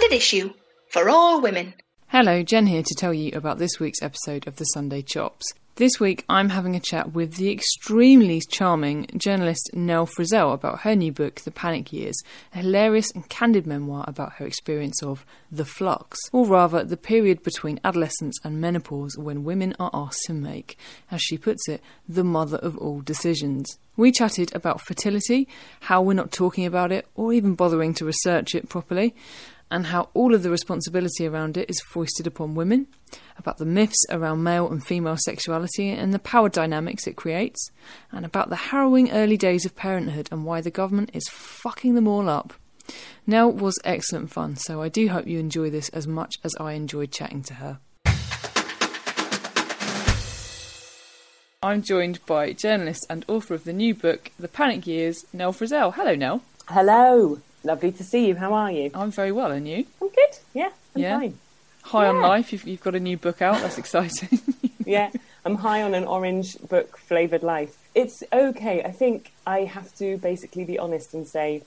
Standard issue for all women. Hello, Jen here to tell you about this week's episode of the Sunday Chops. This week, I'm having a chat with the extremely charming journalist Nell Frizzell about her new book, The Panic Years, a hilarious and candid memoir about her experience of the flux, or rather, the period between adolescence and menopause when women are asked to make, as she puts it, the mother of all decisions. We chatted about fertility, how we're not talking about it, or even bothering to research it properly and how all of the responsibility around it is foisted upon women, about the myths around male and female sexuality and the power dynamics it creates, and about the harrowing early days of parenthood and why the government is fucking them all up. Nell was excellent fun, so I do hope you enjoy this as much as I enjoyed chatting to her. I'm joined by journalist and author of the new book, The Panic Years, Nell Frizzell. Hello, Nell. Hello. Lovely to see you. How are you? I'm very well, and you? I'm good. Yeah, I'm Yeah? fine. High on life. You've, you've got a new book out. That's exciting. Yeah, I'm high on an orange book flavoured life. It's okay. I think I have to basically be honest and say,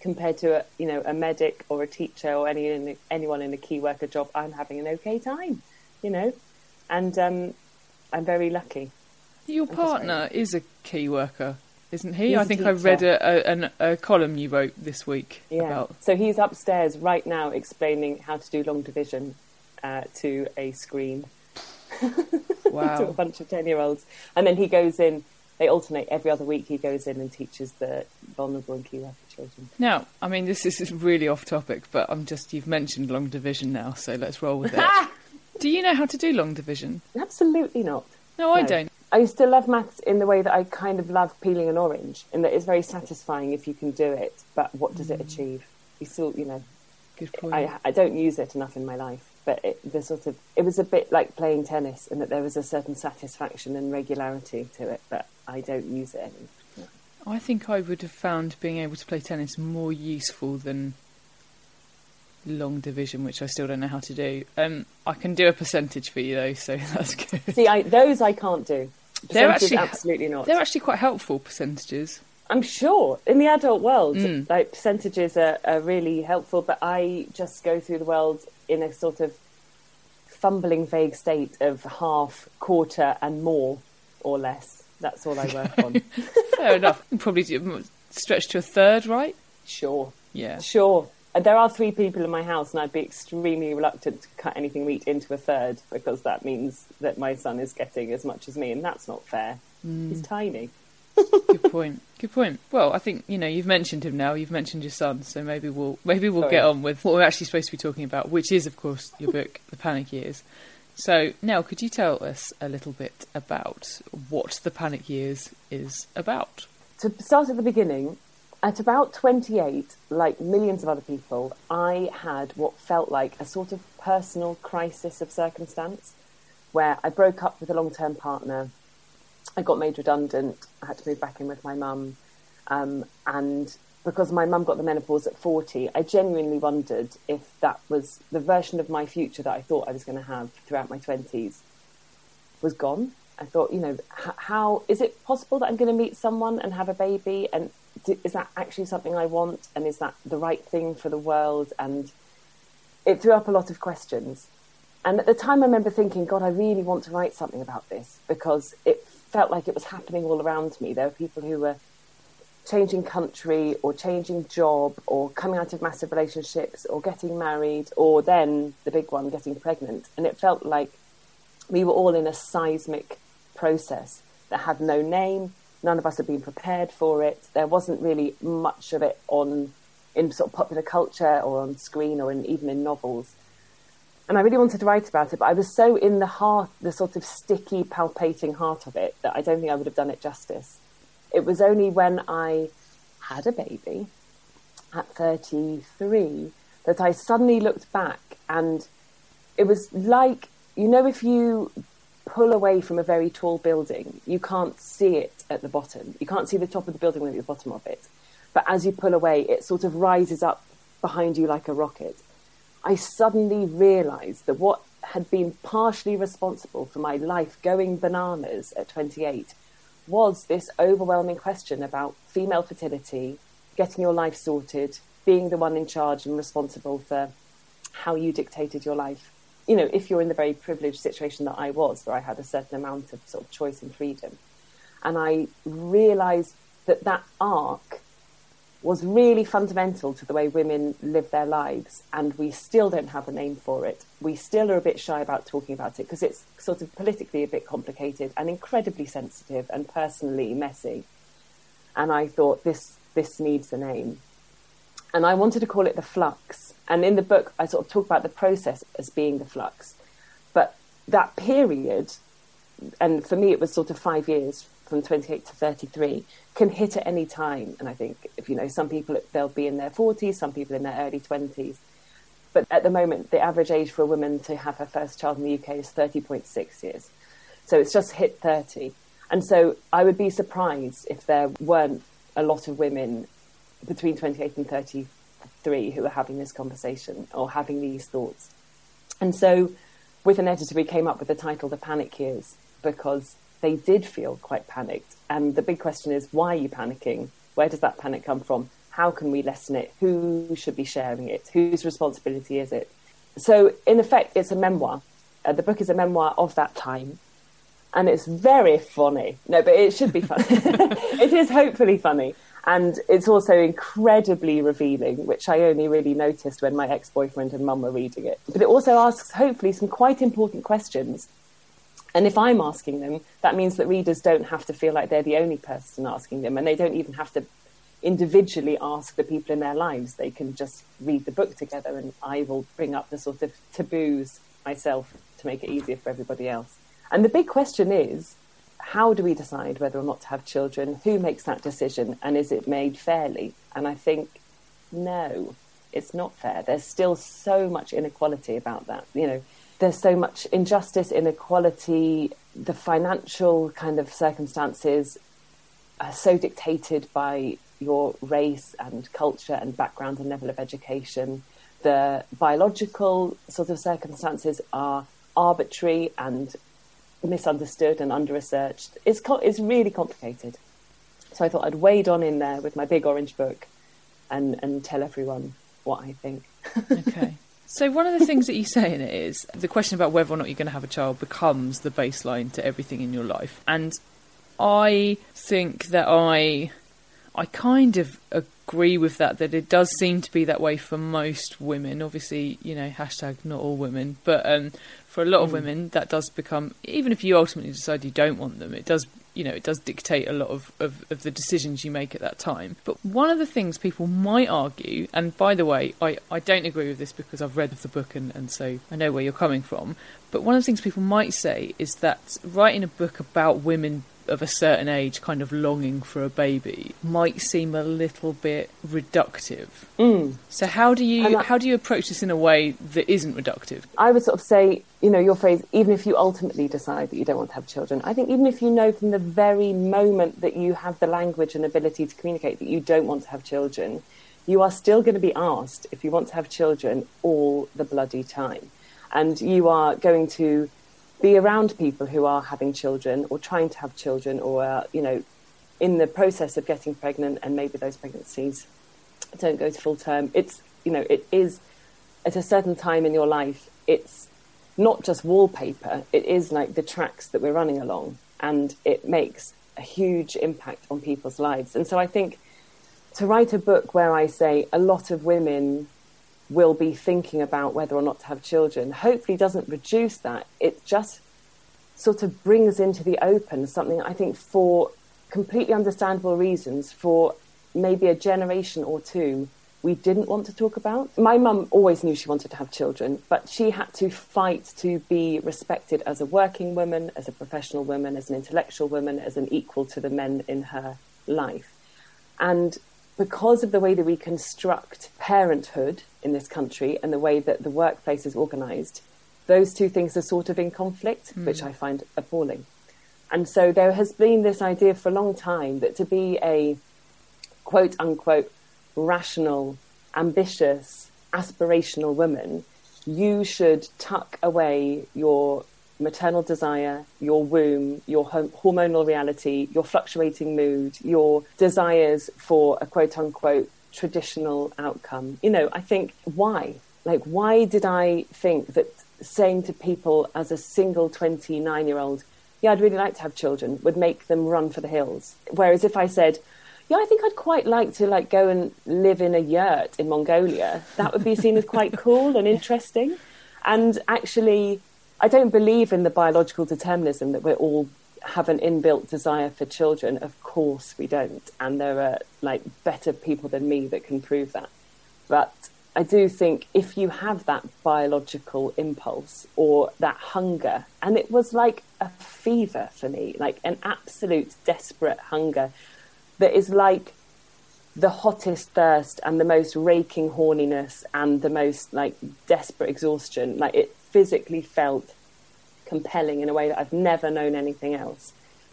compared to a, you know a medic or a teacher or any anyone in a key worker job, I'm having an okay time. You know, and um, I'm very lucky. Your partner is a key worker, isn't he? He's I think I read a, a, a column you wrote this week Yeah. about. So he's upstairs right now explaining how to do long division uh, to a screen. to a bunch of 10 year olds. And then he goes in, they alternate every other week, he goes in and teaches the vulnerable and key worker children. now, I mean, this is really off topic, but I'm just, you've mentioned long division now, so let's roll with it. do you know how to do long division? Absolutely not. No, I No. don't. I used to love maths in the way that I kind of love peeling an orange, in that it's very satisfying if you can do it, but what does it achieve? You still, you know, Good point. I, I don't use it enough in my life, but it, the sort of it was a bit like playing tennis, in that there was a certain satisfaction and regularity to it, but I don't use it anymore. I think I would have found being able to play tennis more useful than long division, which I still don't know how to do. Um, I can do a percentage for you though, so that's good. See, I, those I can't do. They're actually- absolutely not. They're actually quite helpful percentages. I'm sure in the adult world, Mm. like percentages are, are really helpful, but I just go through the world in a sort of fumbling, vague state of half, quarter, and more or less. That's all I work on. Fair enough. Probably do- stretch to a third, right? sure, Yeah. sure. There are three people in my house, and I'd be extremely reluctant to cut anything meat into a third because that means that my son is getting as much as me, and that's not fair. Mm. He's tiny. Good point. Good point. Well, I think you know you've mentioned him now. You've mentioned your son, so maybe we'll maybe we'll Sorry. get on with what we're actually supposed to be talking about, which is, of course, your book, The Panic Years. So, Nell, could you tell us a little bit about what The Panic Years is about? to start at the beginning, at about 28, like millions of other people, I had what felt like a sort of personal crisis of circumstance where I broke up with a long term partner. I got made redundant. I had to move back in with my mum. Um, and because my mum got the menopause at 40, I genuinely wondered if that was the version of my future that I thought I was going to have throughout my 20s was gone. I thought, you know, how is it possible that I'm going to meet someone and have a baby? And is that actually something I want? And is that the right thing for the world? And it threw up a lot of questions. And at the time, I remember thinking, God, I really want to write something about this because it felt like it was happening all around me. There were people who were changing country or changing job or coming out of massive relationships or getting married or then the big one, getting pregnant. And it felt like we were all in a seismic process that had no name. None of us had been prepared for it. There wasn't really much of it on in sort of popular culture or on screen or in, even in novels. And I really wanted to write about it, but I was so in the heart, the sort of sticky, palpating heart of it, that I don't think I would have done it justice. It was only when I had a baby at 33 that I suddenly looked back and it was like, you know, if you pull away from a very tall building, you can't see it at the bottom. You can't see the top of the building you're at the bottom of it. But as you pull away, it sort of rises up behind you like a rocket. I suddenly realised that what had been partially responsible for my life going bananas at 28 was this overwhelming question about female fertility, getting your life sorted, being the one in charge and responsible for how you dictated your life. You know, if you're in the very privileged situation that I was, where I had a certain amount of sort of choice and freedom. And I realized that that arc was really fundamental to the way women live their lives, and we still don't have a name for it. We still are a bit shy about talking about it because it's sort of politically a bit complicated and incredibly sensitive and personally messy. And I thought this this needs a name, and I wanted to call it the flux. And in the book, I sort of talk about the process as being the flux, but that period, and for me, it was sort of five years from 28 to 33 can hit at any time. And I think if you know, some people they'll be in their 40s, some people in their early 20s. But at the moment, the average age for a woman to have her first child in the UK is 30.6 years. So it's just hit 30. And so I would be surprised if there weren't a lot of women between 28 and 33 who are having this conversation or having these thoughts. And so with an editor, we came up with the title The Panic Years because they did feel quite panicked. And the big question is, why are you panicking? Where does that panic come from? How can we lessen it? Who should be sharing it? Whose responsibility is it? So, in effect, it's a memoir. Uh, the book is a memoir of that time. And it's very funny. No, but it should be funny. it is hopefully funny. And it's also incredibly revealing, which I only really noticed when my ex boyfriend and mum were reading it. But it also asks, hopefully, some quite important questions and if I'm asking them, that means that readers don't have to feel like they're the only person asking them, and they don't even have to individually ask the people in their lives. They can just read the book together, and I will bring up the sort of taboos myself to make it easier for everybody else. And the big question is how do we decide whether or not to have children? Who makes that decision? And is it made fairly? And I think no, it's not fair. There's still so much inequality about that. You know, there's so much injustice, inequality, the financial kind of circumstances are so dictated by your race and culture and background and level of education. The biological sort of circumstances are arbitrary and misunderstood and under researched. It's, co- it's really complicated. So I thought I'd wade on in there with my big orange book and, and tell everyone what I think. okay. So one of the things that you say in it is the question about whether or not you're going to have a child becomes the baseline to everything in your life. And I think that I I kind of agree with that that it does seem to be that way for most women. Obviously, you know, hashtag not all women, but um, for a lot of mm. women that does become even if you ultimately decide you don't want them, it does you know, it does dictate a lot of, of, of, the decisions you make at that time. But one of the things people might argue, and by the way, I, I don't agree with this because I've read the book and, and so I know where you're coming from, but one of the things people might say is that writing a book about women of a certain age kind of longing for a baby might seem a little bit reductive. Mm. So how do you how do you approach this in a way that isn't reductive? I would sort of say, you know, your phrase even if you ultimately decide that you don't want to have children, I think even if you know from the very moment that you have the language and ability to communicate that you don't want to have children, you are still going to be asked if you want to have children all the bloody time. And you are going to be around people who are having children or trying to have children or are, you know, in the process of getting pregnant and maybe those pregnancies don't go to full term. It's, you know, it is at a certain time in your life, it's not just wallpaper, it is like the tracks that we're running along and it makes a huge impact on people's lives. And so I think to write a book where I say a lot of women will be thinking about whether or not to have children hopefully doesn't reduce that. It just sort of brings into the open something I think for completely understandable reasons for maybe a generation or two we didn't want to talk about. My mum always knew she wanted to have children, but she had to fight to be respected as a working woman, as a professional woman, as an intellectual woman, as an equal to the men in her life. And because of the way that we construct parenthood in this country and the way that the workplace is organized, those two things are sort of in conflict, mm. which I find appalling. And so there has been this idea for a long time that to be a quote unquote rational, ambitious, aspirational woman, you should tuck away your maternal desire, your womb, your hormonal reality, your fluctuating mood, your desires for a quote unquote traditional outcome. You know, I think why? Like, why did I think that saying to people as a single 29 year old, yeah, I'd really like to have children, would make them run for the hills? Whereas if I said, yeah, I think I'd quite like to like go and live in a yurt in Mongolia, that would be seen as quite cool and interesting. And actually, I don't believe in the biological determinism that we're all have an inbuilt desire for children. Of course we don't. And there are like better people than me that can prove that. But I do think if you have that biological impulse or that hunger, and it was like a fever for me, like an absolute desperate hunger that is like the hottest thirst and the most raking horniness and the most like desperate exhaustion. Like it physically felt compelling in a way that I've never known anything else.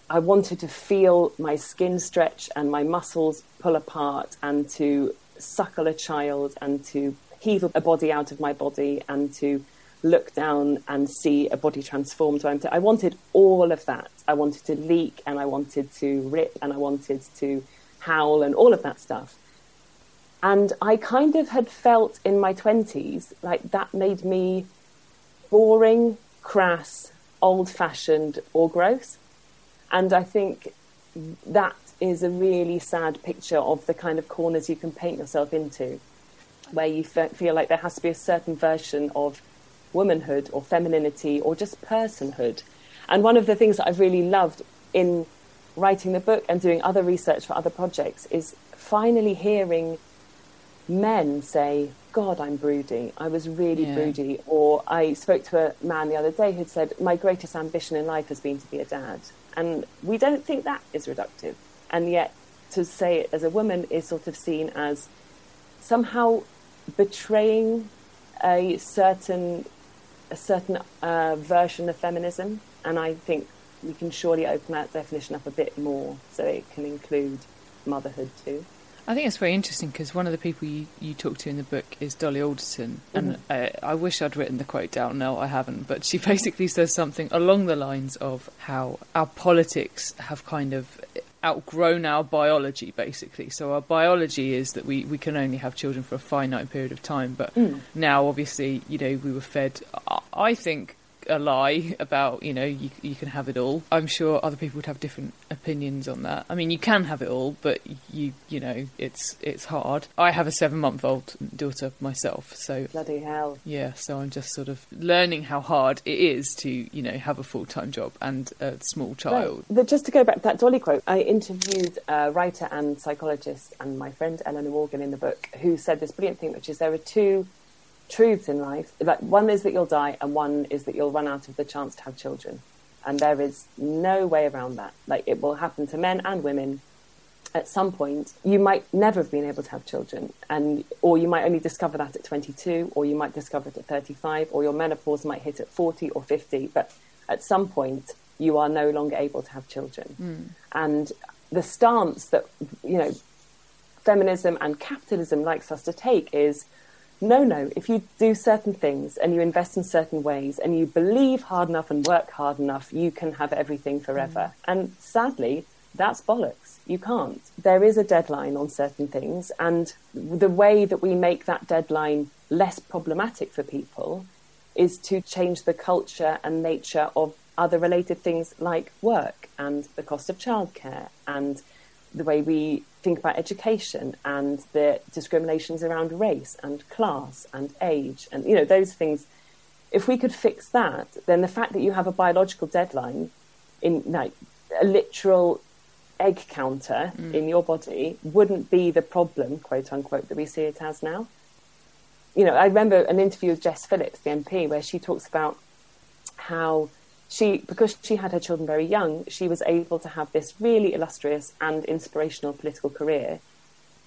I wanted to feel my skin stretch and my muscles pull apart and to suckle a child and to heave a body out of my body and to look down and see a body transformed. I wanted all of that. I wanted to leak and I wanted to rip and I wanted to howl and all of that stuff. And I kind of had felt in my 20s like that made me boring, crass, old fashioned, or gross. And I think that is a really sad picture of the kind of corners you can paint yourself into, where you f- feel like there has to be a certain version of womanhood or femininity or just personhood. And one of the things that I've really loved in writing the book and doing other research for other projects is finally hearing men say, God, I'm broody. I was really yeah. broody. Or I spoke to a man the other day who'd said, My greatest ambition in life has been to be a dad. And we don't think that is reductive. And yet, to say it as a woman is sort of seen as somehow betraying a certain a certain uh, version of feminism. And I think we can surely open that definition up a bit more so it can include motherhood too. I think it's very interesting because one of the people you, you talk to in the book is Dolly Alderton, and mm-hmm. uh, I wish I'd written the quote down. No, I haven't, but she basically says something along the lines of how our politics have kind of outgrown our biology, basically. So our biology is that we, we can only have children for a finite period of time, but mm. now obviously, you know, we were fed. I think a lie about you know you you can have it all. I'm sure other people would have different opinions on that. I mean, you can have it all, but you you know it's it's hard. I have a seven month old daughter myself, so bloody hell. Yeah, so I'm just sort of learning how hard it is to you know have a full time job and a small child. Right. But just to go back to that Dolly quote, I interviewed a writer and psychologist and my friend Eleanor Morgan in the book, who said this brilliant thing, which is there are two truths in life. Like one is that you'll die, and one is that you'll run out of the chance to have children. And there is no way around that. Like it will happen to men and women. At some point, you might never have been able to have children, and or you might only discover that at 22, or you might discover it at 35, or your menopause might hit at 40 or 50. But at some point, you are no longer able to have children. Mm. And the stance that you know feminism and capitalism likes us to take is no, no, if you do certain things and you invest in certain ways and you believe hard enough and work hard enough, you can have everything forever. Mm. And sadly, that's bollocks. You can't. There is a deadline on certain things, and the way that we make that deadline less problematic for people is to change the culture and nature of other related things like work and the cost of childcare and the way we think about education and the discriminations around race and class and age and you know those things if we could fix that then the fact that you have a biological deadline in like a literal egg counter mm. in your body wouldn't be the problem quote unquote that we see it as now you know i remember an interview with jess phillips the mp where she talks about how she, because she had her children very young, she was able to have this really illustrious and inspirational political career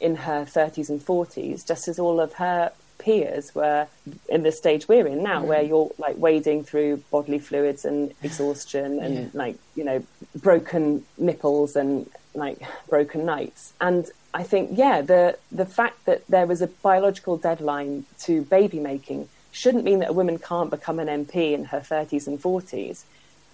in her 30s and 40s, just as all of her peers were in the stage we're in now, mm. where you're like wading through bodily fluids and exhaustion and yeah. like, you know, broken nipples and like broken nights. And I think, yeah, the, the fact that there was a biological deadline to baby making shouldn't mean that a woman can't become an MP in her 30s and 40s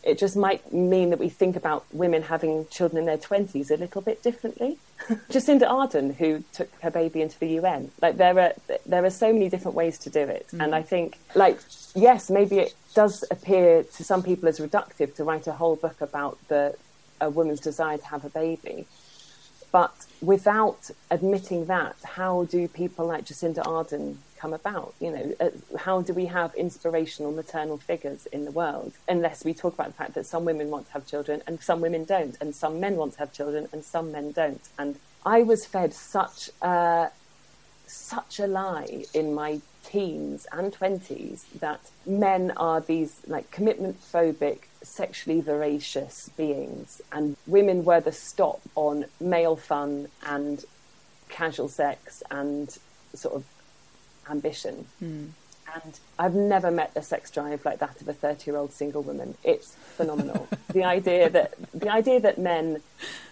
It just might mean that we think about women having children in their 20s a little bit differently. Jacinda Ardern, who took her baby into the UN, like there are there are so many different ways to do it, mm. and I think like yes, maybe it does appear to some people as reductive to write a whole book about the a woman's desire to have a baby, but without admitting that, how do people like Jacinda Ardern come about? You know, uh, how do we have inspirational maternal figures in the world unless we talk about the fact that some women want to have children and some women don't, and some men want to have children and some men don't? And I was fed such a, such a lie in my teens and 20s that men are these like commitment phobic sexually voracious beings, and women were the stop on male fun and casual sex and sort of ambition. Mm. And I've never met a sex drive like that of a 30 year old single woman. It's phenomenal. the idea that the idea that men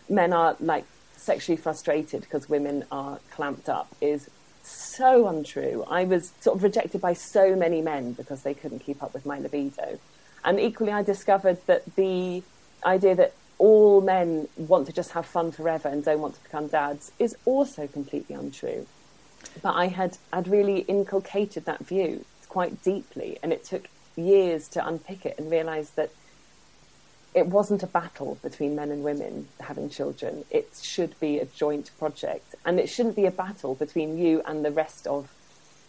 men are like sexually frustrated because women are clamped up is so untrue. I was sort of rejected by so many men because they couldn't keep up with my libido. And equally, I discovered that the idea that all men want to just have fun forever and don't want to become dads is also completely untrue. But I had I'd really inculcated that view quite deeply, and it took years to unpick it and realize that it wasn't a battle between men and women having children. It should be a joint project, and it shouldn't be a battle between you and the rest of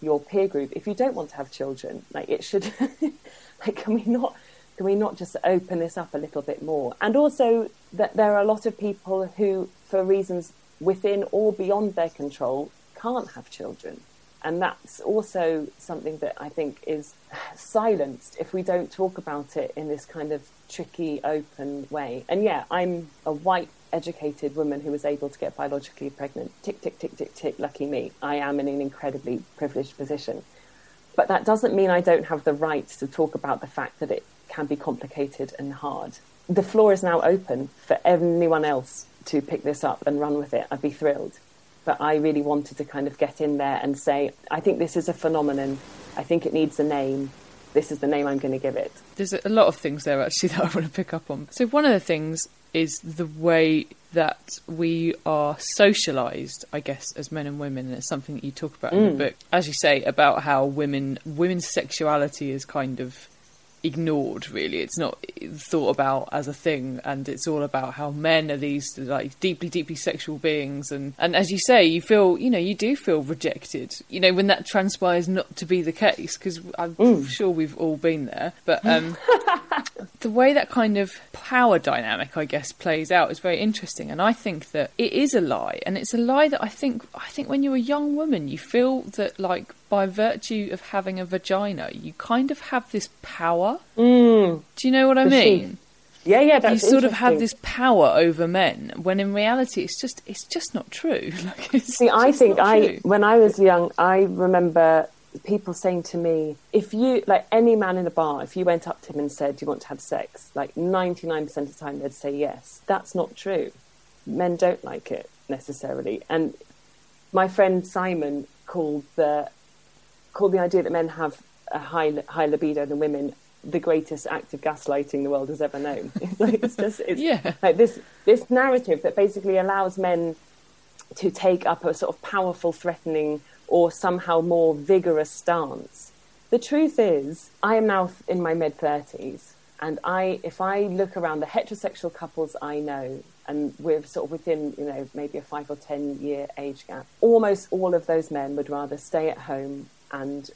your peer group if you don't want to have children. Like it should, like can we not can we not just open this up a little bit more? And also that there are a lot of people who, for reasons within or beyond their control, can't have children. And that's also something that I think is silenced if we don't talk about it in this kind of tricky, open way. And yeah, I'm a white, educated woman who was able to get biologically pregnant. Tick, tick, tick, tick, tick, lucky me. I am in an incredibly privileged position. But that doesn't mean I don't have the right to talk about the fact that it can be complicated and hard. The floor is now open for anyone else to pick this up and run with it. I'd be thrilled. But I really wanted to kind of get in there and say, I think this is a phenomenon. I think it needs a name. This is the name I'm going to give it. There's a lot of things there actually that I want to pick up on. So, one of the things is the way that we are socialized, I guess, as men and women. And it's something that you talk about in the mm. book, as you say, about how women women's sexuality is kind of ignored really it's not thought about as a thing and it's all about how men are these like deeply deeply sexual beings and and as you say you feel you know you do feel rejected you know when that transpires not to be the case because i'm mm. sure we've all been there but um the way that kind of power dynamic i guess plays out is very interesting and i think that it is a lie and it's a lie that i think i think when you're a young woman you feel that like by virtue of having a vagina, you kind of have this power. Mm. Do you know what I mean? Yeah, yeah, that's you sort of have this power over men when in reality it's just it's just not true. Like, See, I think I when I was young, I remember people saying to me, if you like any man in a bar, if you went up to him and said, "Do you want to have sex?" like ninety nine percent of the time they'd say yes. That's not true. Men don't like it necessarily, and my friend Simon called the called the idea that men have a high high libido than women the greatest act of gaslighting the world has ever known. like, it's just it's yeah. like this this narrative that basically allows men to take up a sort of powerful, threatening, or somehow more vigorous stance. The truth is, I am now in my mid thirties, and I, if I look around the heterosexual couples I know, and we're sort of within, you know, maybe a five or ten year age gap, almost all of those men would rather stay at home and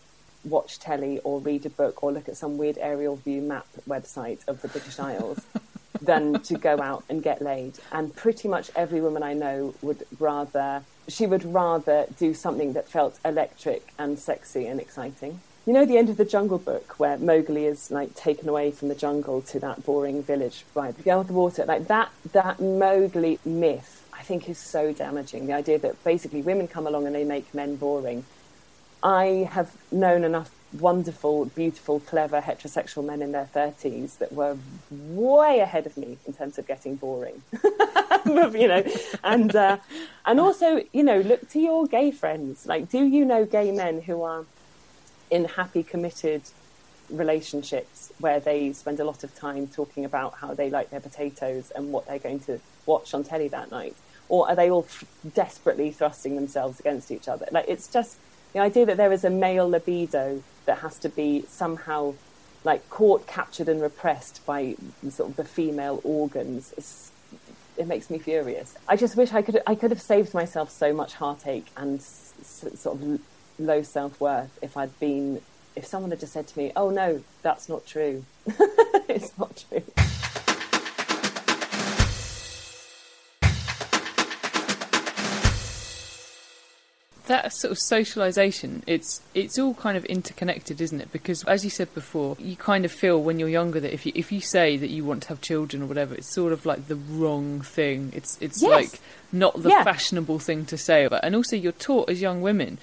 watch telly or read a book or look at some weird aerial view map website of the British Isles than to go out and get laid. And pretty much every woman I know would rather, she would rather do something that felt electric and sexy and exciting. You know the end of the Jungle Book where Mowgli is like taken away from the jungle to that boring village by the girl with the water. Like that, that Mowgli myth, I think is so damaging. The idea that basically women come along and they make men boring I have known enough wonderful, beautiful, clever heterosexual men in their 30s that were way ahead of me in terms of getting boring. you know, and uh, and also, you know, look to your gay friends. Like, do you know gay men who are in happy, committed relationships where they spend a lot of time talking about how they like their potatoes and what they're going to watch on telly that night? Or are they all f- desperately thrusting themselves against each other? Like, it's just the idea that there is a male libido that has to be somehow like caught, captured, and repressed by sort of the female organs. It's, it makes me furious. I just wish I could I could have saved myself so much heartache and s- s- sort of low self worth if I'd been if someone had just said to me, "Oh no, that's not true. it's not true." That sort of socialization it's it's all kind of interconnected isn't it because as you said before you kind of feel when you're younger that if you if you say that you want to have children or whatever it's sort of like the wrong thing it's it's Yes. like not the Yeah. fashionable thing to say but and also you're taught as young women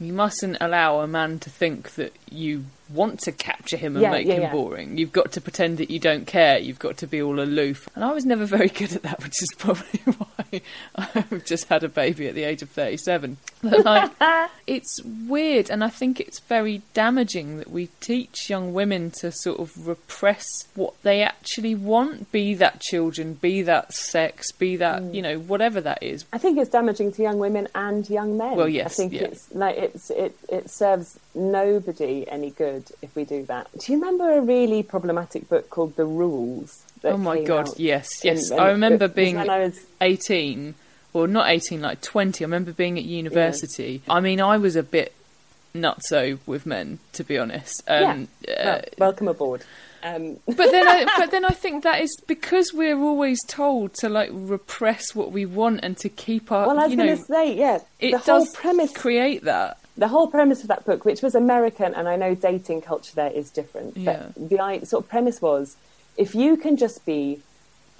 you mustn't allow a man to think that you want to capture him and Yeah, make yeah, him yeah. boring. You've got to pretend that you don't care. You've got to be all aloof. And I was never very good at that, which is probably why I've just had a baby at the age of 37. But like, it's weird, and I think it's very damaging that we teach young women to sort of repress what they actually want be that children, be that sex, be that, Mm. you know, whatever that is. I think it's damaging to young women and young men. Well, yes, I think it's like it's it it serves nobody any good if we do that. Do you remember a really problematic book called The Rules? Oh my god, yes, in- yes. when- I remember it being when I was 18 or not 18 like 20 i remember being at university i mean i was a bit nutso with men to be honest um, well, uh, welcome aboard. Um, but then I, but then i think that is because we're always told to like repress what we want and to keep our well, I was going to say, yeah, it the whole does premise create that the whole premise of that book, which was American, and I know dating culture there is different, Yeah. but the sort of premise was if you can just be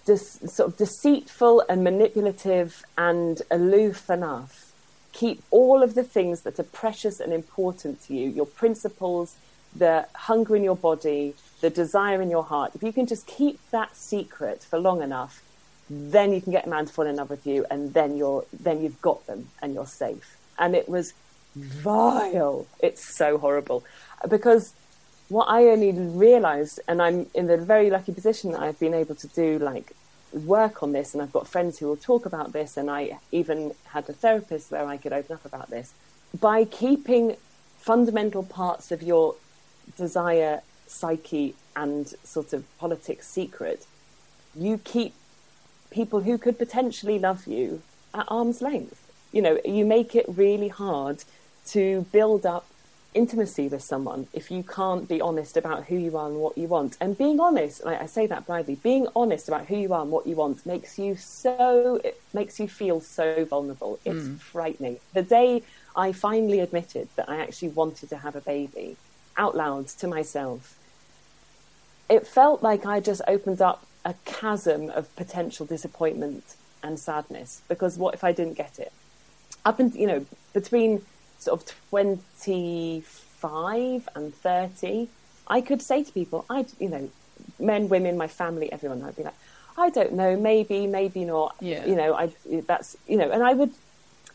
dis- sort of deceitful and manipulative and aloof enough, keep all of the things that are precious and important to you, your principles, the hunger in your body, the desire in your heart, if you can just keep that secret for long enough, then you can get a man to fall in love with you, and then you're then you've got them and you're safe. And it was vile. It's so horrible because what I only realised, and I'm in the very lucky position that I've been able to do like work on this, and I've got friends who will talk about this, and I even had a therapist where I could open up about this. By keeping fundamental parts of your desire, psyche, and sort of politics secret, you keep people who could potentially love you at arm's length. You know, you make it really hard to build up intimacy with someone if you can't be honest about who you are and what you want. And being honest, like I say that blithely, being honest about who you are and what you want makes you so it makes you feel so vulnerable. It's hmm. frightening. The day I finally admitted that I actually wanted to have a baby out loud to myself, it felt like I just opened up a chasm of potential disappointment and sadness because what if I didn't get it? Up and you know between sort of twenty five and thirty, I could say to people, I you know, men, women, my family, everyone, I'd be like, I don't know, maybe, maybe not. Yeah. You know, I that's you know, and I would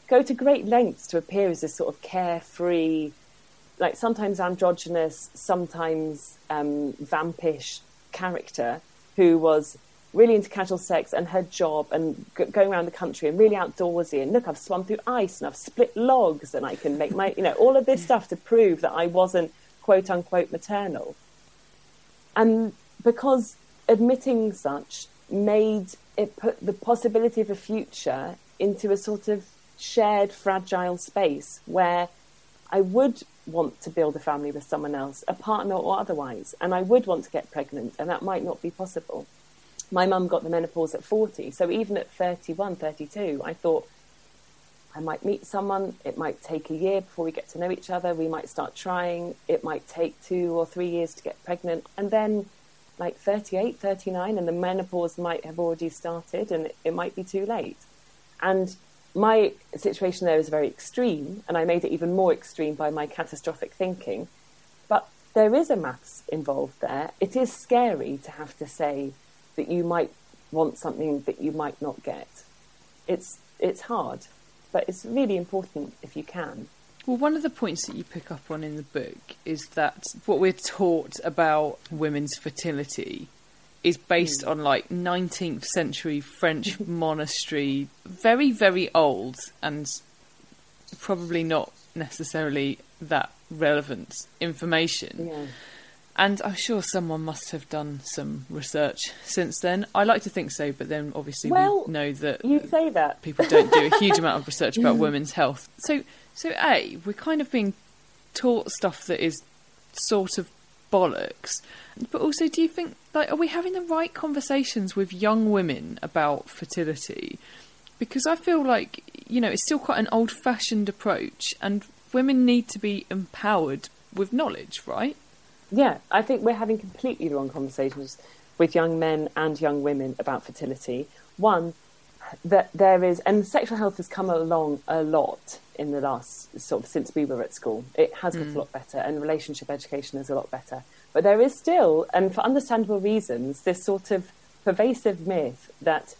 go to great lengths to appear as this sort of carefree, like sometimes androgynous, sometimes um, vampish character who was really into casual sex and her job and g- going around the country and really outdoorsy and look I've swum through ice and I've split logs and I can make my you know all of this stuff to prove that I wasn't quote unquote maternal and because admitting such made it put the possibility of a future into a sort of shared fragile space where I would want to build a family with someone else, a partner or otherwise, and I would want to get pregnant, and that might not be possible. My mum got the menopause at 40, so even at 31, 32, I thought I might meet someone, it might take a year before we get to know each other, we might start trying, it might take two or three years to get pregnant, and then like 38, 39, and the menopause might have already started, and it, it might be too late. And my situation there is very extreme, and I made it even more extreme by my catastrophic thinking. But there is a maths involved there. It is scary to have to say that you might want something that you might not get. It's it's hard, but it's really important if you can. Well, one of the points that you pick up on in the book is that what we're taught about women's fertility is based hmm. on like 19th century French monastery, very, very old and probably not necessarily that relevant information. Yeah. And I'm sure someone must have done some research since then. I like to think so, but then obviously Well, we know that You say that. people don't do a huge amount of research about women's health. So, so a we're kind of being taught stuff that is sort of bollocks. But also, do you think like are we having the right conversations with young women about fertility? Because I feel like you know it's still quite an old-fashioned approach, and women need to be empowered with knowledge, right? Yeah, I think we're having completely the wrong conversations with young men and young women about fertility. One, that there is, and sexual health has come along a lot in the last sort of since we were at school. It has got a mm. lot better, and relationship education is a lot better. But there is still, and for understandable reasons, this sort of pervasive myth that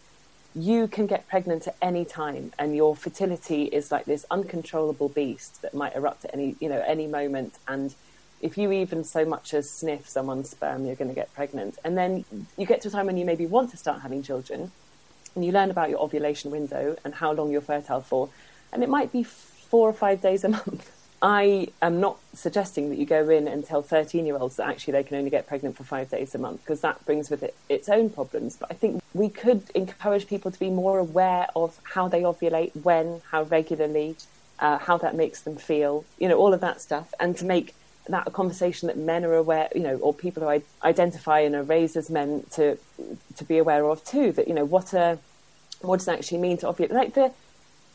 you can get pregnant at any time and your fertility is like this uncontrollable beast that might erupt at any you know any moment and if you even so much as sniff someone's sperm you're going to get pregnant and then you get to a time when you maybe want to start having children and you learn about your ovulation window and how long you're fertile for and it might be four or five days a month I am not suggesting that you go in and tell 13 year olds that actually they can only get pregnant for five days a month because that brings with it its own problems. But I think we could encourage people to be more aware of how they ovulate, when, how regularly, uh, how that makes them feel, you know, all of that stuff, and to make that a conversation that men are aware, you know, or people who identify and are raised as men to to be aware of too. That you know what a what does it actually mean to ovulate? Like the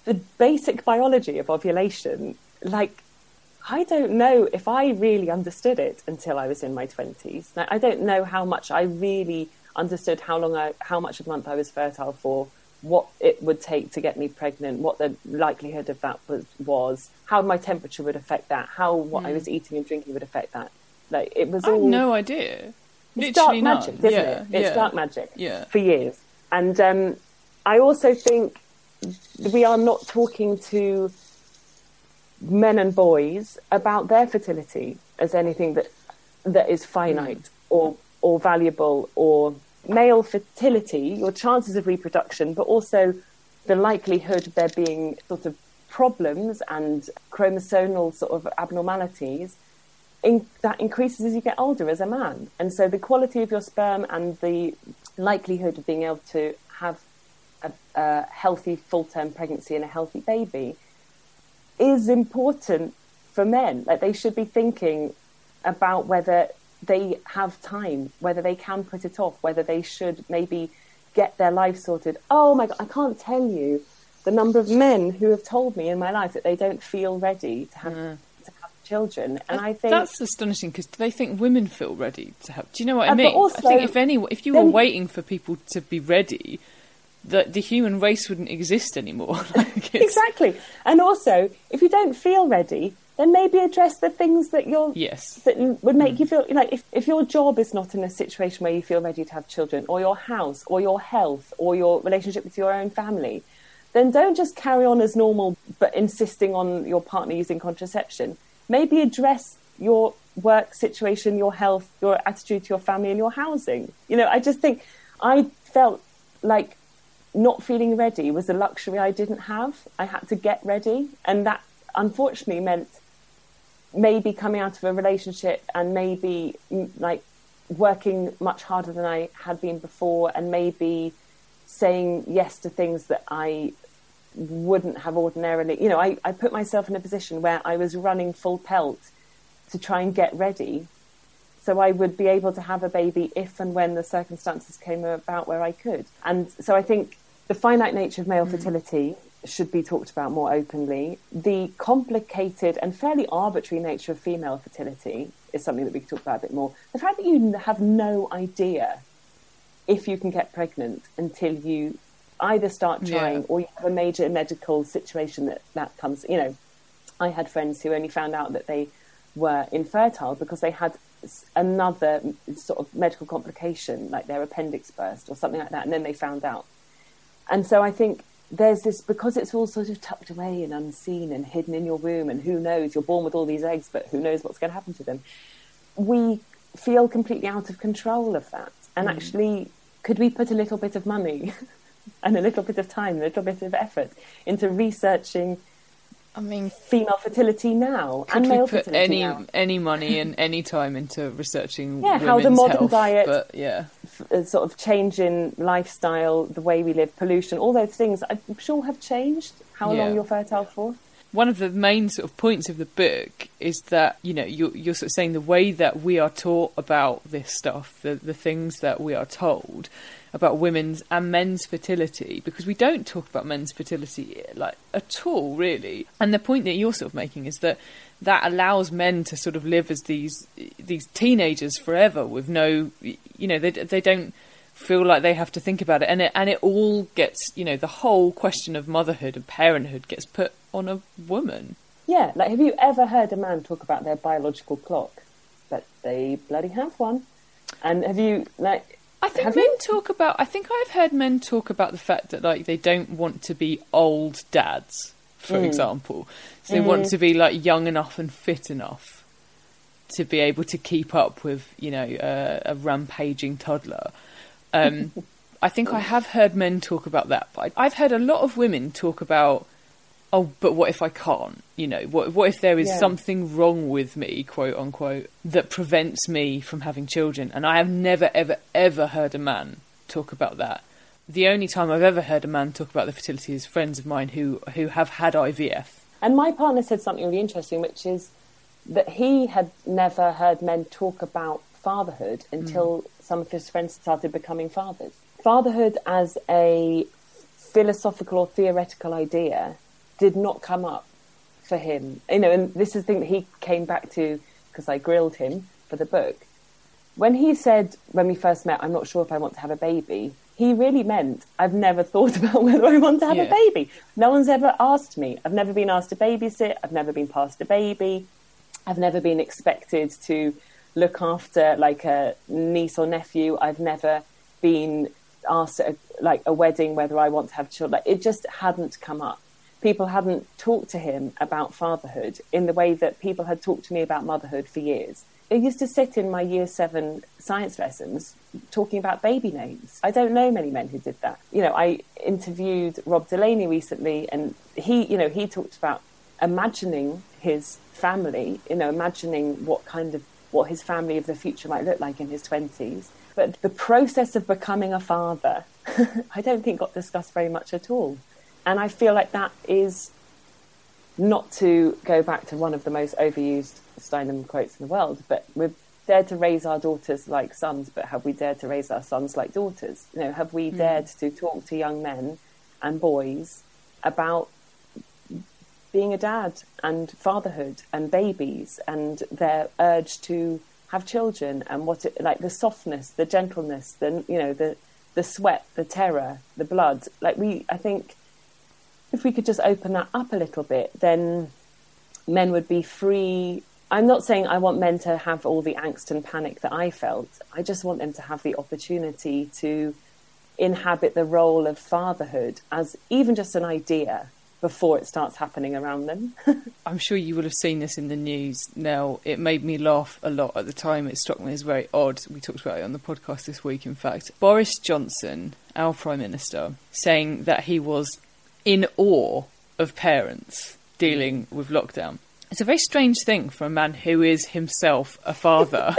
the basic biology of ovulation, like I don't know if I really understood it until I was in my twenties. Now, I don't know how much I really understood how long I, how much of a month I was fertile for, what it would take to get me pregnant, what the likelihood of that was, was how my temperature would affect that, how what I was eating and drinking would affect that. Like it was I all have no idea. it's Literally dark magic, none. isn't yeah, it? It's yeah. dark magic Yeah. for years. And um, I also think we are not talking to men and boys about their fertility as anything that that is finite or or valuable or male fertility, your chances of reproduction, but also the likelihood of there being sort of problems and chromosomal sort of abnormalities in, that increases as you get older as a man. And so the quality of your sperm and the likelihood of being able to have a, a healthy full term pregnancy and a healthy baby is important for men. Like they should be thinking about whether they have time, whether they can put it off, whether they should maybe get their life sorted. Oh my God, I can't tell you the number of men who have told me in my life that they don't feel ready to have, to have children. And I think that's astonishing because they think women feel ready to have. Do you know what I Uh, mean? I also, think if any, if you were waiting for people to be ready, the the human race wouldn't exist anymore. Like, exactly. And also, if you don't feel ready, then maybe address the things that you're Yes. that would make mm. you feel like if, if your job is not in a situation where you feel ready to have children, or your house, or your health, or your relationship with your own family, then don't just carry on as normal but insisting on your partner using contraception. Maybe address your work situation, your health, your attitude to your family, and your housing. You know, I just think I felt like not feeling ready was a luxury I didn't have. I had to get ready, and that unfortunately meant maybe coming out of a relationship and maybe mm, like working much harder than I had been before, and maybe saying yes to things that I wouldn't have ordinarily. You know, I, I put myself in a position where I was running full pelt to try and get ready. So I would be able to have a baby if and when the circumstances came about where I could. And so I think the finite nature of male fertility should be talked about more openly. The complicated and fairly arbitrary nature of female fertility is something that we could talk about a bit more. The fact that you have no idea if you can get pregnant until you either start trying Yeah. or you have a major medical situation that that comes. You know, I had friends who only found out that they were infertile because they had another sort of medical complication, like their appendix burst or something like that, and then they found out. And so I think there's this because it's all sort of tucked away and unseen and hidden in your womb and who knows? You're born with all these eggs, but who knows what's going to happen to them? We feel completely out of control of that. And mm. actually, could we put a little bit of money and a little bit of time, a little bit of effort into researching? I mean, female fertility now and male put fertility any now. any money and any time into researching yeah how the modern health, diet but, yeah f- uh, sort of change in lifestyle the way we live pollution all those things i'm sure have changed how Yeah. long you're fertile for one of the main sort of points of the book is that you know you're, you're sort of saying the way that we are taught about this stuff, the the things that we are told about women's and men's fertility, because we don't talk about men's fertility like at all, really. And the point that you're sort of making is that that allows men to sort of live as these these teenagers forever with no, you know, they they don't feel like they have to think about it. And it and it all gets you know the whole question of motherhood and parenthood gets put on a woman. Yeah like have you ever heard a man talk about their biological clock? But they bloody have one. And have you like I think Have men you? talk about I think I've heard men talk about the fact that like they don't want to be old dads for Mm. example so they want to be like young enough and fit enough to be able to keep up with you know uh, a rampaging toddler um, I think I have heard men talk about that, but I've heard a lot of women talk about, oh, but what if I can't? You know, what what if there is Yeah. something wrong with me, quote unquote, that prevents me from having children? And I have never, ever, ever heard a man talk about that. The only time I've ever heard a man talk about the fertility is friends of mine who who have had IVF. And my partner said something really interesting, which is that he had never heard men talk about fatherhood hmm. until some of his friends started becoming fathers. Fatherhood as a philosophical or theoretical idea did not come up for him. You know, and this is the thing that he came back to because I grilled him for the book. When he said, when we first met, I'm not sure if I want to have a baby, he really meant, I've never thought about whether I want to have Yeah. a baby. No one's ever asked me. I've never been asked to babysit. I've never been passed a baby. I've never been expected to look after like a niece or nephew. I've never been asked at a, like a wedding whether I want to have children. Like, it just hadn't come up. People hadn't talked to him about fatherhood in the way that people had talked to me about motherhood for years. I used to sit in my year seven science lessons talking about baby names. I don't know many men who did that. You know, I interviewed Rob Delaney recently, and he, you know, he talked about imagining his family, you know, imagining what kind of what his family of the future might look like in his 20s. But the process of becoming a father, I don't think got discussed very much at all. And I feel like that is not to go back to one of the most overused Steinem quotes in the world, but we've dared to raise our daughters like sons, but have we dared to raise our sons like daughters? You know, have we hmm. dared to talk to young men and boys about being a dad and fatherhood and babies and their urge to have children and what it like the softness, the gentleness, the you know the the sweat, the terror, the blood. Like we, I think, if we could just open that up a little bit, then men would be free. I'm not saying I want men to have all the angst and panic that I felt. I just want them to have the opportunity to inhabit the role of fatherhood as even just an idea before it starts happening around them. I'm sure you would have seen this in the news. Now, it made me laugh a lot at the time. It struck me as very odd. We talked about it on the podcast this week, in fact. Boris Johnson, our Prime Minister, saying that he was in awe of parents dealing with lockdown. It's a very strange thing for a man who is himself a father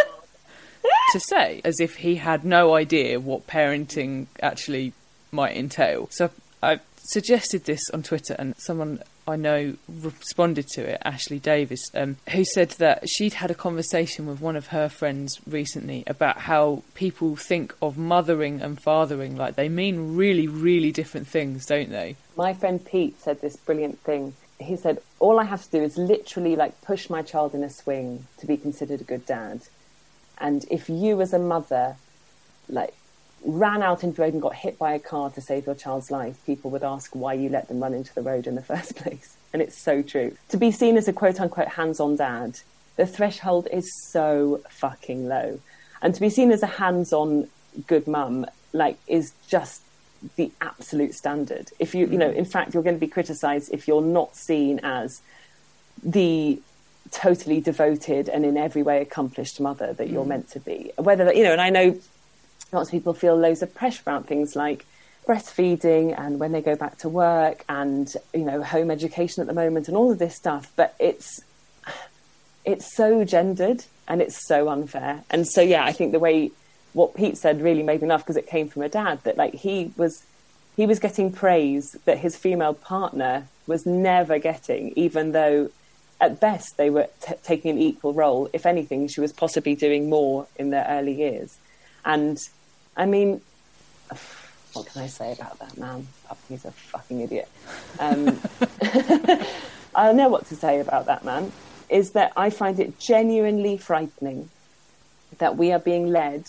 to say, as if he had no idea what parenting actually might entail. So I suggested this on Twitter, and someone I know responded to it, Ashley Davis, um, who said that she'd had a conversation with one of her friends recently about how people think of mothering and fathering like they mean really, really different things, don't they? My friend Pete said this brilliant thing. He said, All I have to do is literally like push my child in a swing to be considered a good dad. And if you, as a mother, like ran out into the road and got hit by a car to save your child's life, people would ask why you let them run into the road in the first place. And it's so true. To be seen as a quote unquote hands on dad, the threshold is so fucking low. And to be seen as a hands on good mum, like, is just the absolute standard. If you, you know, mm. in fact, you're going to be criticised if you're not seen as the totally devoted and in every way accomplished mother that you're mm. meant to be. Whether you know, and I know lots of people feel loads of pressure around things like breastfeeding and when they go back to work and you know home education at the moment and all of this stuff but it's it's so gendered and it's so unfair and so yeah i think the way what pete said really made me laugh because it came from a dad that like he was he was getting praise that his female partner was never getting even though at best they were t- taking an equal role if anything she was possibly doing more in their early years and i mean what can I say about that man? He's a fucking idiot. Um, I know what to say about that man. Is that I find it genuinely frightening that we are being led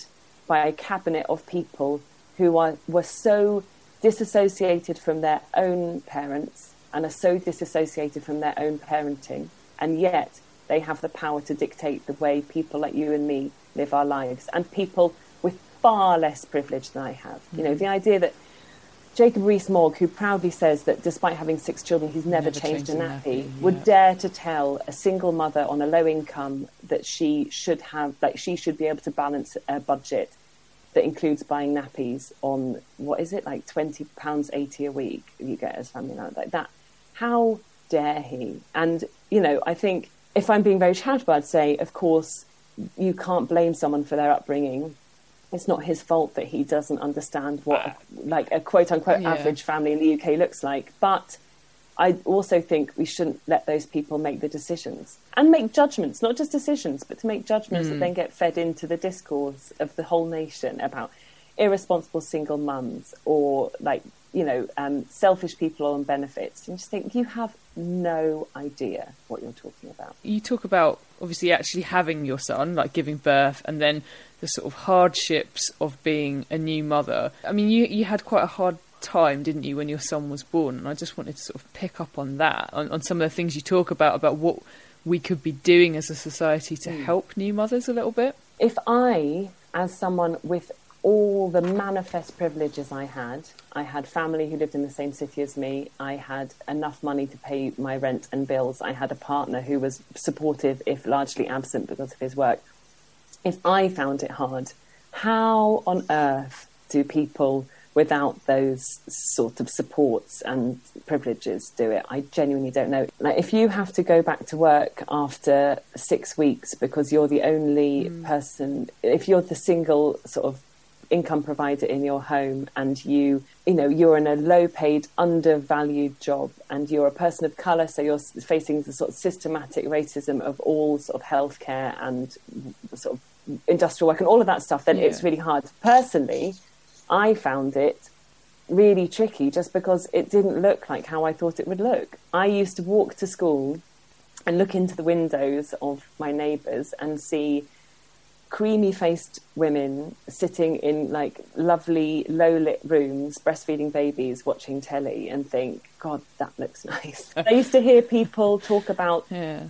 by a cabinet of people who are were so disassociated from their own parents and are so disassociated from their own parenting, and yet they have the power to dictate the way people like you and me live our lives, and people with far less privilege than I have. Mm-hmm. You know, mm. the idea that Jacob Rees-Mogg, who proudly says that despite having six children, he's never, never changed, changed, a nappy, nappy yeah. would dare to tell a single mother on a low income that she should have, like, she should be able to balance a budget that includes buying nappies on what is it, like twenty pounds eighty a week you get as family allowance like that. How dare he? And you know, I think if I'm being very charitable, I'd say, of course, you can't blame someone for their upbringing it's not his fault that he doesn't understand what a, like a quote unquote yeah. average family in the UK looks like. But I also think we shouldn't let those people make the decisions and make judgments, not just decisions, but to make judgments mm. that then get fed into the discourse of the whole nation about irresponsible single mums or like you know um, selfish people on benefits. And just think you have no idea what you're talking about. You talk about obviously actually having your son, like giving birth, and then the sort of hardships of being a new mother. I mean, you you had quite a hard time, didn't you, when your son was born? And I just wanted to sort of pick up on that, on, on some of the things you talk about about what we could be doing as a society to mm. help new mothers a little bit. If I, as someone with all the manifest privileges I had. I had family who lived in the same city as me. I had enough money to pay my rent and bills. I had a partner who was supportive, if largely absent because of his work if I found it hard, how on earth do people without those sort of supports and privileges do it? I genuinely don't know. Like, if you have to go back to work after six weeks because you're the only mm. person, if you're the single sort of income provider in your home and you you know you're in a low paid undervalued job and you're a person of color so you're facing the sort of systematic racism of all sort of healthcare and sort of industrial work and all of that stuff, then yeah. it's really hard. Personally, I found it really tricky just because it didn't look like how I thought it would look. I used to walk to school and look into the windows of my neighbours and see creamy faced women sitting in like lovely low lit rooms breastfeeding babies watching telly and think god that looks nice i used to hear people talk about yeah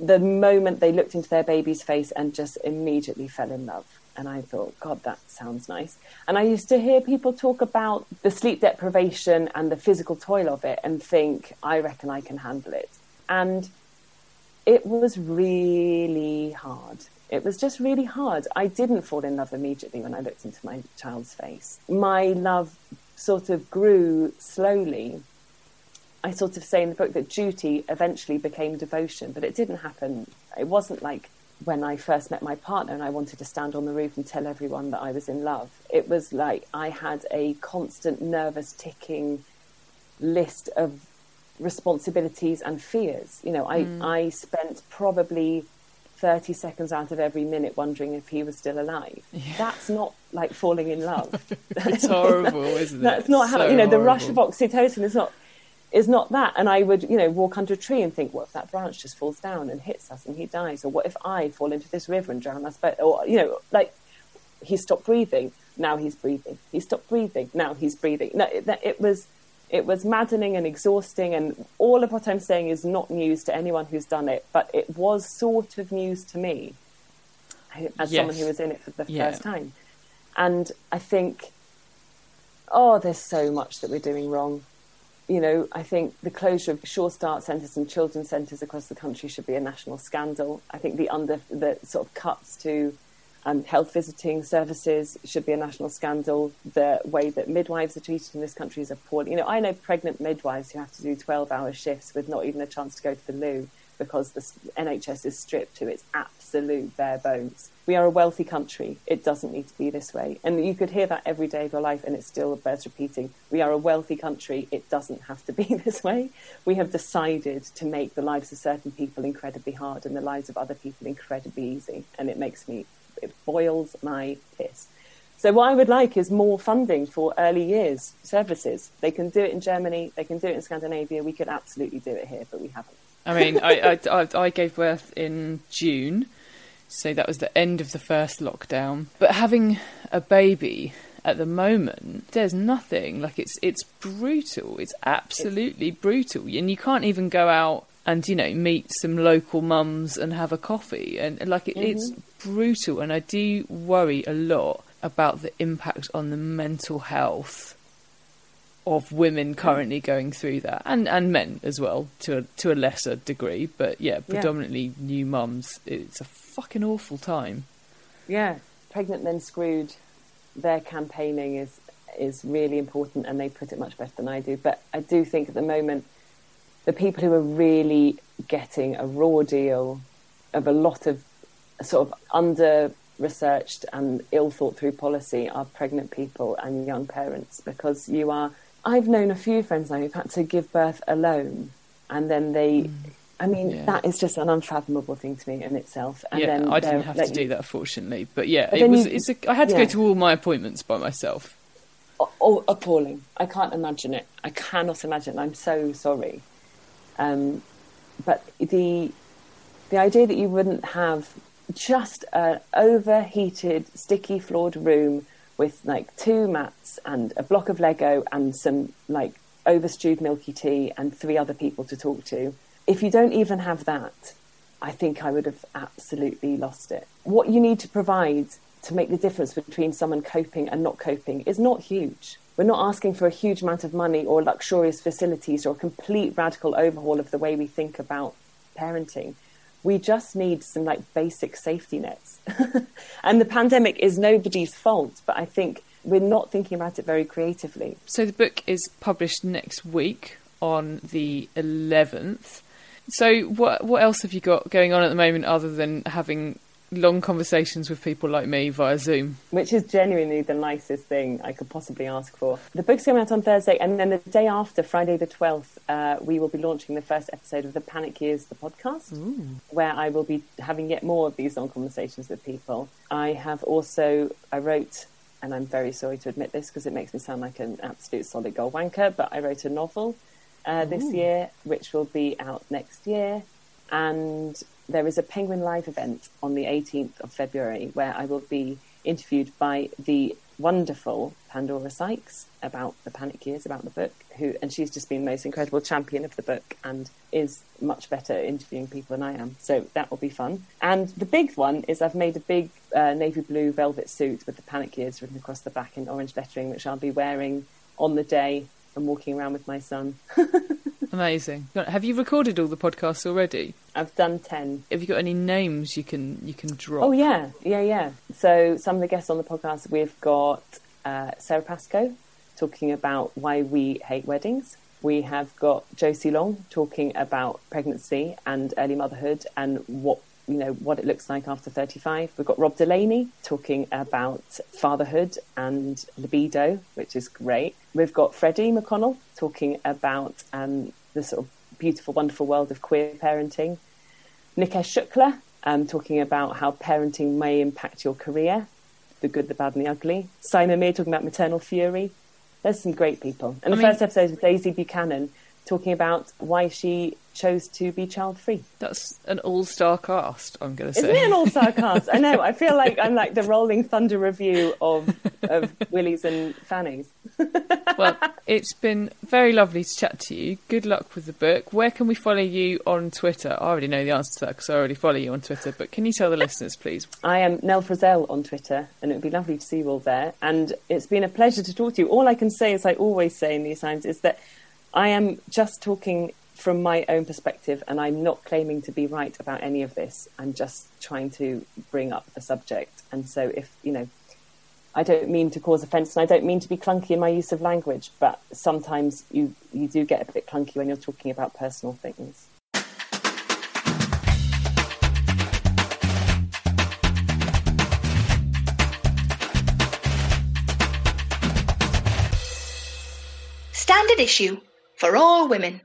the moment they looked into their baby's face and just immediately fell in love. And I thought, God, that sounds nice. And I used to hear people talk about the sleep deprivation and the physical toil of it and think, I reckon I can handle it. And it was really hard. It was just really hard. I didn't fall in love immediately when I looked into my child's face. My love sort of grew slowly I sort of say in the book that duty eventually became devotion, but it didn't happen. It wasn't like when I first met my partner and I wanted to stand on the roof and tell everyone that I was in love. It was like I had a constant nervous ticking list of responsibilities and fears. You know, I, mm. I spent probably 30 seconds out of every minute wondering if he was still alive. Yeah. That's not like falling in love. it's horrible, isn't it? That's not how, you know, horrible. the rush of oxytocin is not is not that. And I would, you know, walk under a tree and think, what if that branch just falls down and hits us and he dies? Or what if I fall into this river and drown us both? Or, you know, like he stopped breathing. Now he's breathing. He stopped breathing. Now he's breathing. No, it, it was, it was maddening and exhausting. And all of what I'm saying is not news to anyone who's done it, but it was sort of news to me as yes. someone who was in it for the yeah. first time. And I think oh, there's so much that we're doing wrong. You know, I think the closure of Sure Start centres and children's centres across the country should be a national scandal. I think the under the sort of cuts to um, health visiting services should be a national scandal. The way that midwives are treated in this country is appalling. You know, I know pregnant midwives who have to do 12 hour shifts with not even a chance to go to the loo because the NHS is stripped to its absolute bare bones. We are a wealthy country. It doesn't need to be this way. And you could hear that every day of your life, and it still bears repeating. We are a wealthy country. It doesn't have to be this way. We have decided to make the lives of certain people incredibly hard and the lives of other people incredibly easy. And it makes me, it boils my piss. So what I would like is more funding for early years services. They can do it in Germany, they can do it in Scandinavia. We could absolutely do it here, but we haven't. I mean, I, I, I, gave birth in June, so that was the end of the first lockdown. But having a baby at the moment, there's nothing like it's it's brutal. It's absolutely brutal, and you can't even go out and you know meet some local mums and have a coffee, and like it, mm-hmm. it's brutal. And I do worry a lot about the impact on the mental health of women currently going through that, and and men as well to a, to a lesser degree. But yeah, predominantly yeah. new mums. It's a fucking awful time. Yeah, Pregnant Then Screwed. Their campaigning is is really important, and they put it much better than I do. But I do think at the moment, the people who are really getting a raw deal of a lot of sort of under researched and ill thought through policy are pregnant people and young parents because you are I've known a few friends now who've had to give birth alone, and then they. Mm. I mean, yeah. that is just an unfathomable thing to me in itself. And yeah, then I didn't have to you... do that, fortunately. But yeah, but it was. You... It's a, I had to yeah. go to all my appointments by myself. Oh, oh, appalling! I can't imagine it. I cannot imagine. I'm so sorry. Um, but the the idea that you wouldn't have just an overheated, sticky floored room with like two mats and a block of Lego and some like overstewed milky tea and three other people to talk to. If you don't even have that, I think I would have absolutely lost it. What you need to provide to make the difference between someone coping and not coping is not huge. We're not asking for a huge amount of money or luxurious facilities or a complete radical overhaul of the way we think about parenting we just need some like basic safety nets. and the pandemic is nobody's fault, but I think we're not thinking about it very creatively. So the book is published next week on the 11th. So what what else have you got going on at the moment other than having long conversations with people like me via Zoom. Which is genuinely the nicest thing I could possibly ask for. The book's coming out on Thursday, and then the day after, Friday the 12th, uh, we will be launching the first episode of the Panic Years, the podcast, Ooh. where I will be having yet more of these long conversations with people. I have also, I wrote, and I'm very sorry to admit this because it makes me sound like an absolute solid gold wanker, but I wrote a novel uh, this year, which will be out next year. And there is a Penguin Live event on the 18th of February where I will be interviewed by the wonderful Pandora Sykes about the panic years, about the book, who and she's just been the most incredible champion of the book and is much better at interviewing people than I am. So that will be fun. And the big one is I've made a big uh, navy blue velvet suit with the panic years written across the back in orange lettering, which I'll be wearing on the day and walking around with my son. Amazing. Have you recorded all the podcasts already? I've done ten. Have you got any names you can you can drop? Oh yeah, yeah, yeah. So some of the guests on the podcast we've got uh, Sara Pascoe talking about why we hate weddings. We have got Josie Long talking about pregnancy and early motherhood and what you know what it looks like after 35. We've got Rob Delaney talking about fatherhood and libido, which is great. We've got Freddie McConnell talking about um, the sort of beautiful, wonderful world of queer parenting. Nikesh Shukla um, talking about how parenting may impact your career, the good, the bad, and the ugly. Simon Mear talking about maternal fury. There's some great people. And I the mean, first episode is with Daisy Buchanan talking about why she chose to be child free. That's an all star cast, I'm going to say. Isn't it an all star cast? I know. I feel like I'm like the Rolling Thunder Revue of, of Willies and Fannies. well, it's been very lovely to chat to you. Good luck with the book. Where can we follow you on Twitter? I already know the answer to that because I already follow you on Twitter, but can you tell the listeners, please? I am Nell Frizzell on Twitter, and it would be lovely to see you all there. And it's been a pleasure to talk to you. All I can say, as I always say in these times, is that I am just talking from my own perspective, and I'm not claiming to be right about any of this. I'm just trying to bring up the subject. And so, if you know, I don't mean to cause offence, and I don't mean to be clunky in my use of language, but sometimes you you do get a bit clunky when you're talking about personal things. Standard issue for all women.